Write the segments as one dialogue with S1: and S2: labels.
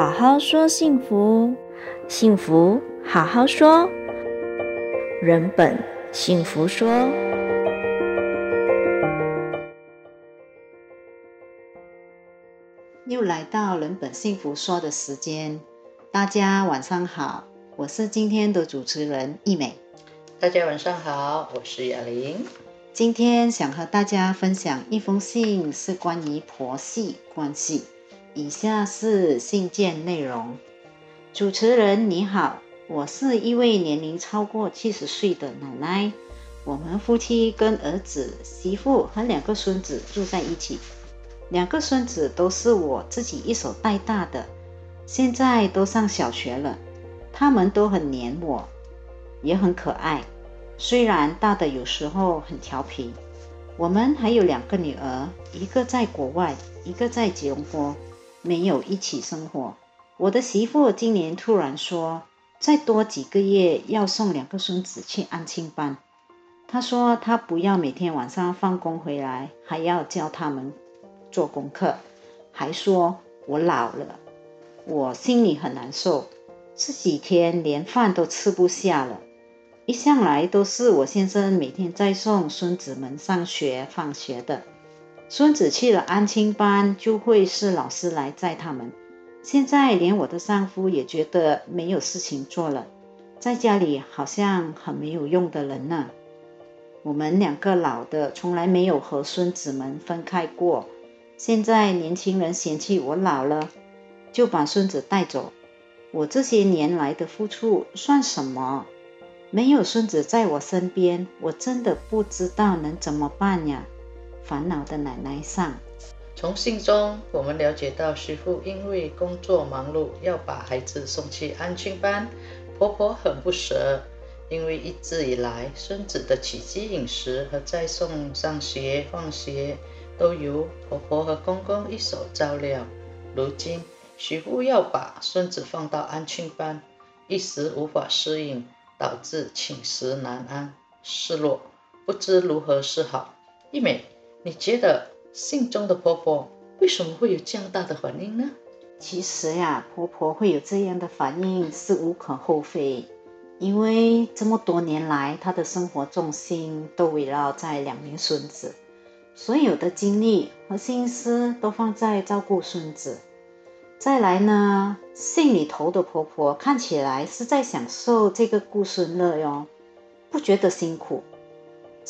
S1: 好好说幸福，幸福好好说。人本幸福说，
S2: 又来到人本幸福说的时间。大家晚上好，我是今天的主持人易美。
S3: 大家晚上好，我是雅玲。
S2: 今天想和大家分享一封信，是关于婆媳关系。以下是信件内容。主持人你好，我是一位年龄超过七十岁的奶奶。我们夫妻跟儿子、媳妇和两个孙子住在一起。两个孙子都是我自己一手带大的，现在都上小学了。他们都很黏我，也很可爱。虽然大的有时候很调皮，我们还有两个女儿，一个在国外，一个在吉隆坡，没有一起生活。我的媳妇今年突然说，再多几个月要送两个孙子去安亲班。她说她不要每天晚上放工回来还要教他们做功课，还说我老了，我心里很难受，这几天连饭都吃不下了。一向来都是我先生每天在送孙子们上学放学的，孙子去了安亲班，就会是老师来载他们。现在连我的丈夫也觉得没有事情做了，在家里好像很没有用的人呢。我们两个老的从来没有和孙子们分开过，现在年轻人嫌弃我老了，就把孙子带走。我这些年来的付出算什么？没有孙子在我身边，我真的不知道能怎么办呀！烦恼的奶奶上。
S3: 从信中我们了解到，媳妇因为工作忙碌，要把孩子送去安亲班，婆婆很不舍，因为一直以来孙子的起居饮食和再送上学放学都由婆婆和公公一手照料，如今媳妇要把孙子放到安亲班，一时无法适应。导致寝食难安、失落，不知如何是好。一美，你觉得信中的婆婆为什么会有这样大的反应呢？
S2: 其实呀，婆婆会有这样的反应是无可厚非，因为这么多年来，她的生活重心都围绕在两名孙子，所有的精力和心思都放在照顾孙子。再来呢，信里头的婆婆看起来是在享受这个顾孙乐哟，不觉得辛苦，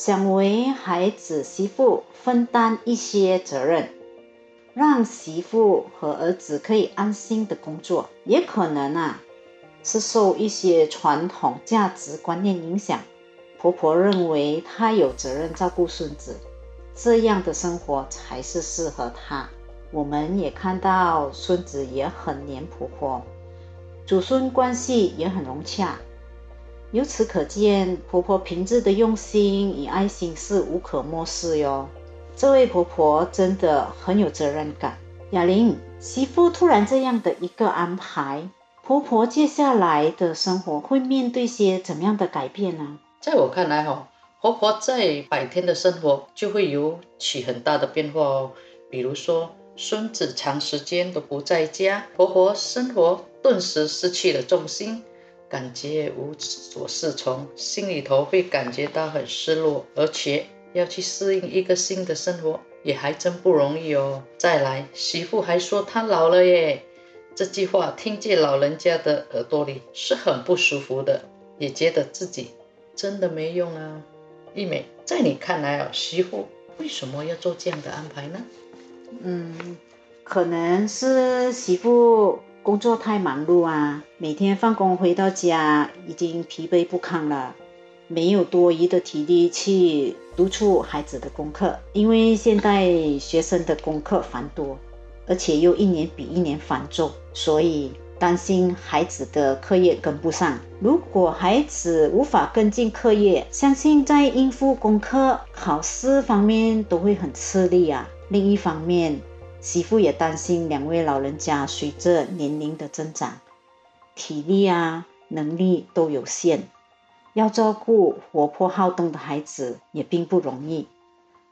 S2: 想为孩子媳妇分担一些责任，让媳妇和儿子可以安心的工作。也可能啊，是受一些传统价值观念影响，婆婆认为她有责任照顾孙子，这样的生活才是适合她。我们也看到孙子也很黏婆婆，祖孙关系也很融洽。由此可见，婆婆平日的用心与爱心是无可漠视哟。这位婆婆真的很有责任感。雅玲，媳妇突然这样的一个安排，婆婆接下来的生活会面对些怎样的改变呢？
S3: 在我看来，哈，婆婆在白天的生活就会有起很大的变化哦，比如说。孙子长时间都不在家，婆婆生活顿时失去了重心，感觉无所适从，心里头会感觉到很失落，而且要去适应一个新的生活也还真不容易哦。再来，媳妇还说她老了耶，这句话听见老人家的耳朵里是很不舒服的，也觉得自己真的没用啊。一美，在你看来啊，媳妇为什么要做这样的安排呢？
S2: 嗯，可能是媳妇工作太忙碌啊，每天放工回到家已经疲惫不堪了，没有多余的体力去督促孩子的功课。因为现在学生的功课繁多，而且又一年比一年繁重，所以担心孩子的课业跟不上。如果孩子无法跟进课业，相信在应付功课、考试方面都会很吃力啊。另一方面，媳妇也担心两位老人家随着年龄的增长，体力啊、能力都有限，要照顾活泼好动的孩子也并不容易，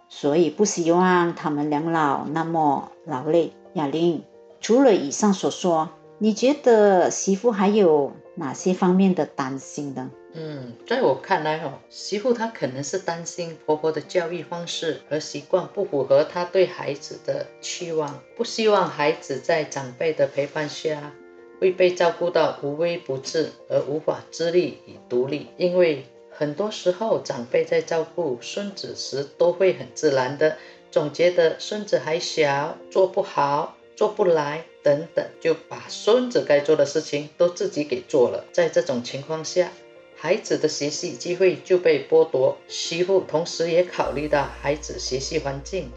S2: 所以不希望他们两老那么劳累。雅玲，除了以上所说，你觉得媳妇还有哪些方面的担心呢？
S3: 嗯，在我看来哦，媳妇她可能是担心婆婆的教育方式和习惯不符合她对孩子的期望，不希望孩子在长辈的陪伴下会被照顾到无微不至而无法自立与独立。因为很多时候长辈在照顾孙子时都会很自然的总觉得孙子还小，做不好，做不来等等，就把孙子该做的事情都自己给做了。在这种情况下，孩子的学习机会就被剥夺，媳妇同时也考虑到孩子学习环境，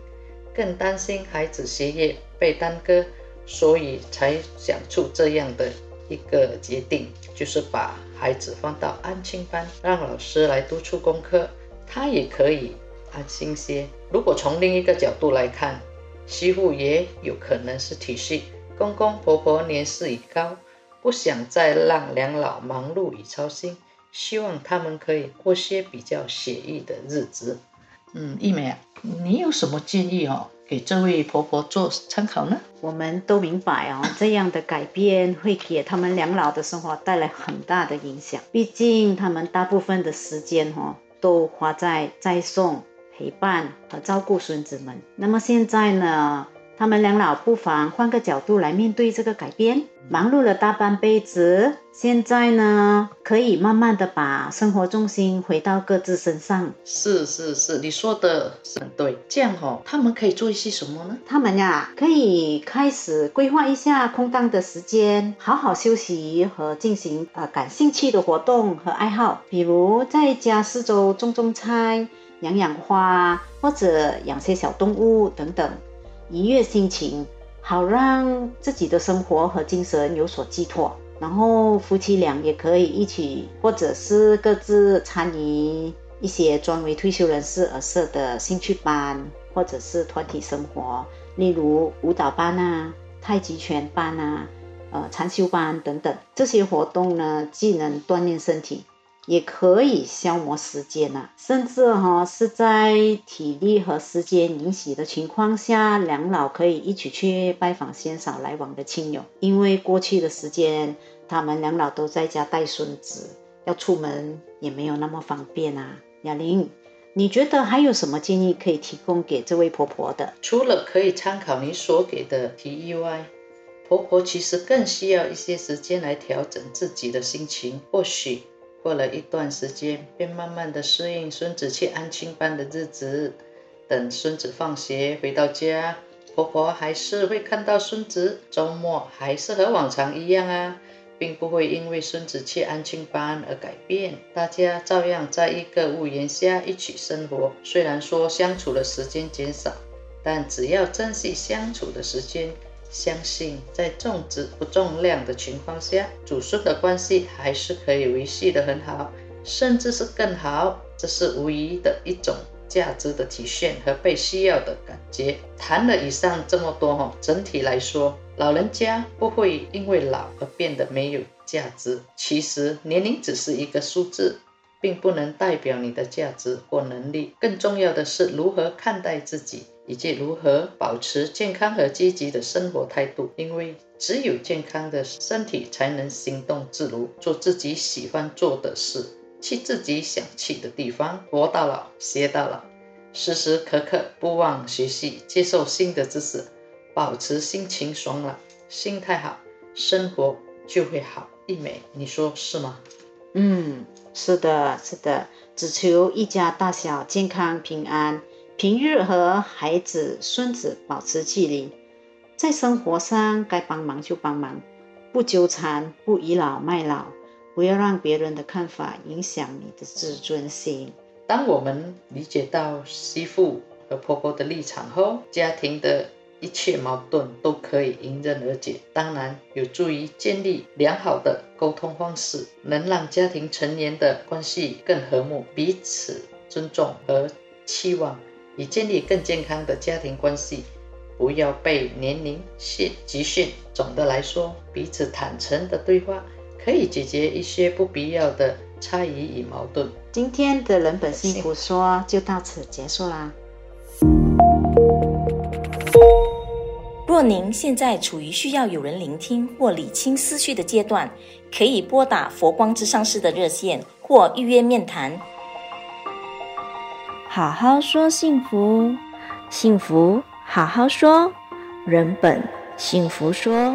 S3: 更担心孩子学业被耽搁，所以才想出这样的一个决定，就是把孩子放到安亲班，让老师来督促功课，他也可以安心些。如果从另一个角度来看，媳妇也有可能是体恤公公婆婆年事已高，不想再让两老忙碌与操心。希望他们可以过些比较写意的日子。嗯，一梅啊，你有什么建议哦，给这位婆婆做参考呢？
S2: 我们都明白哦，这样的改变会给他们两老的生活带来很大的影响。毕竟他们大部分的时间哦，都花在栽送、陪伴和照顾孙子们。那么现在呢？他们两老不妨换个角度来面对这个改变。忙碌了大半辈子，现在呢，可以慢慢的把生活重心回到各自身上。
S3: 是是是，你说的是很对。这样哦，他们可以做一些什么呢？
S2: 他们呀，可以开始规划一下空档的时间，好好休息和进行呃感兴趣的活动和爱好，比如在家四周种种菜、养养花，或者养些小动物等等。愉悦心情，好让自己的生活和精神有所寄托。然后夫妻俩也可以一起，或者是各自参与一些专为退休人士而设的兴趣班，或者是团体生活，例如舞蹈班啊、太极拳班啊、呃禅修班等等。这些活动呢，既能锻炼身体。也可以消磨时间呐，甚至哈是在体力和时间允许的情况下，两老可以一起去拜访鲜少来往的亲友。因为过去的时间，他们两老都在家带孙子，要出门也没有那么方便啊。雅玲，你觉得还有什么建议可以提供给这位婆婆的？
S3: 除了可以参考你所给的提议外，婆婆其实更需要一些时间来调整自己的心情，或许。过了一段时间，便慢慢的适应孙子去安亲班的日子。等孙子放学回到家，婆婆还是会看到孙子。周末还是和往常一样啊，并不会因为孙子去安亲班而改变。大家照样在一个屋檐下一起生活。虽然说相处的时间减少，但只要珍惜相处的时间。相信在重质不重量的情况下，祖孙的关系还是可以维系得很好，甚至是更好。这是无疑的一种价值的体现和被需要的感觉。谈了以上这么多哈，整体来说，老人家不会因为老而变得没有价值。其实年龄只是一个数字，并不能代表你的价值或能力。更重要的是如何看待自己。以及如何保持健康和积极的生活态度，因为只有健康的身体，才能行动自如，做自己喜欢做的事，去自己想去的地方，活到老学到老，时时刻刻不忘学习，接受新的知识，保持心情爽朗，心态好，生活就会好。一美，你说是吗？
S2: 嗯，是的，是的，只求一家大小健康平安。平日和孩子、孙子保持距离，在生活上该帮忙就帮忙，不纠缠，不倚老卖老，不要让别人的看法影响你的自尊心。
S3: 当我们理解到媳妇和婆婆的立场后，家庭的一切矛盾都可以迎刃而解。当然，有助于建立良好的沟通方式，能让家庭成员的关系更和睦，彼此尊重和期望。以建立更健康的家庭关系，不要被年龄限局限。总的来说，彼此坦诚的对话可以解决一些不必要的差疑与矛盾。
S2: 今天的人本幸福说就到此结束啦。
S4: 若您现在处于需要有人聆听或理清思绪的阶段，可以拨打佛光之上市的热线或预约面谈。
S1: 好好说幸福。幸福好好说人本幸福说。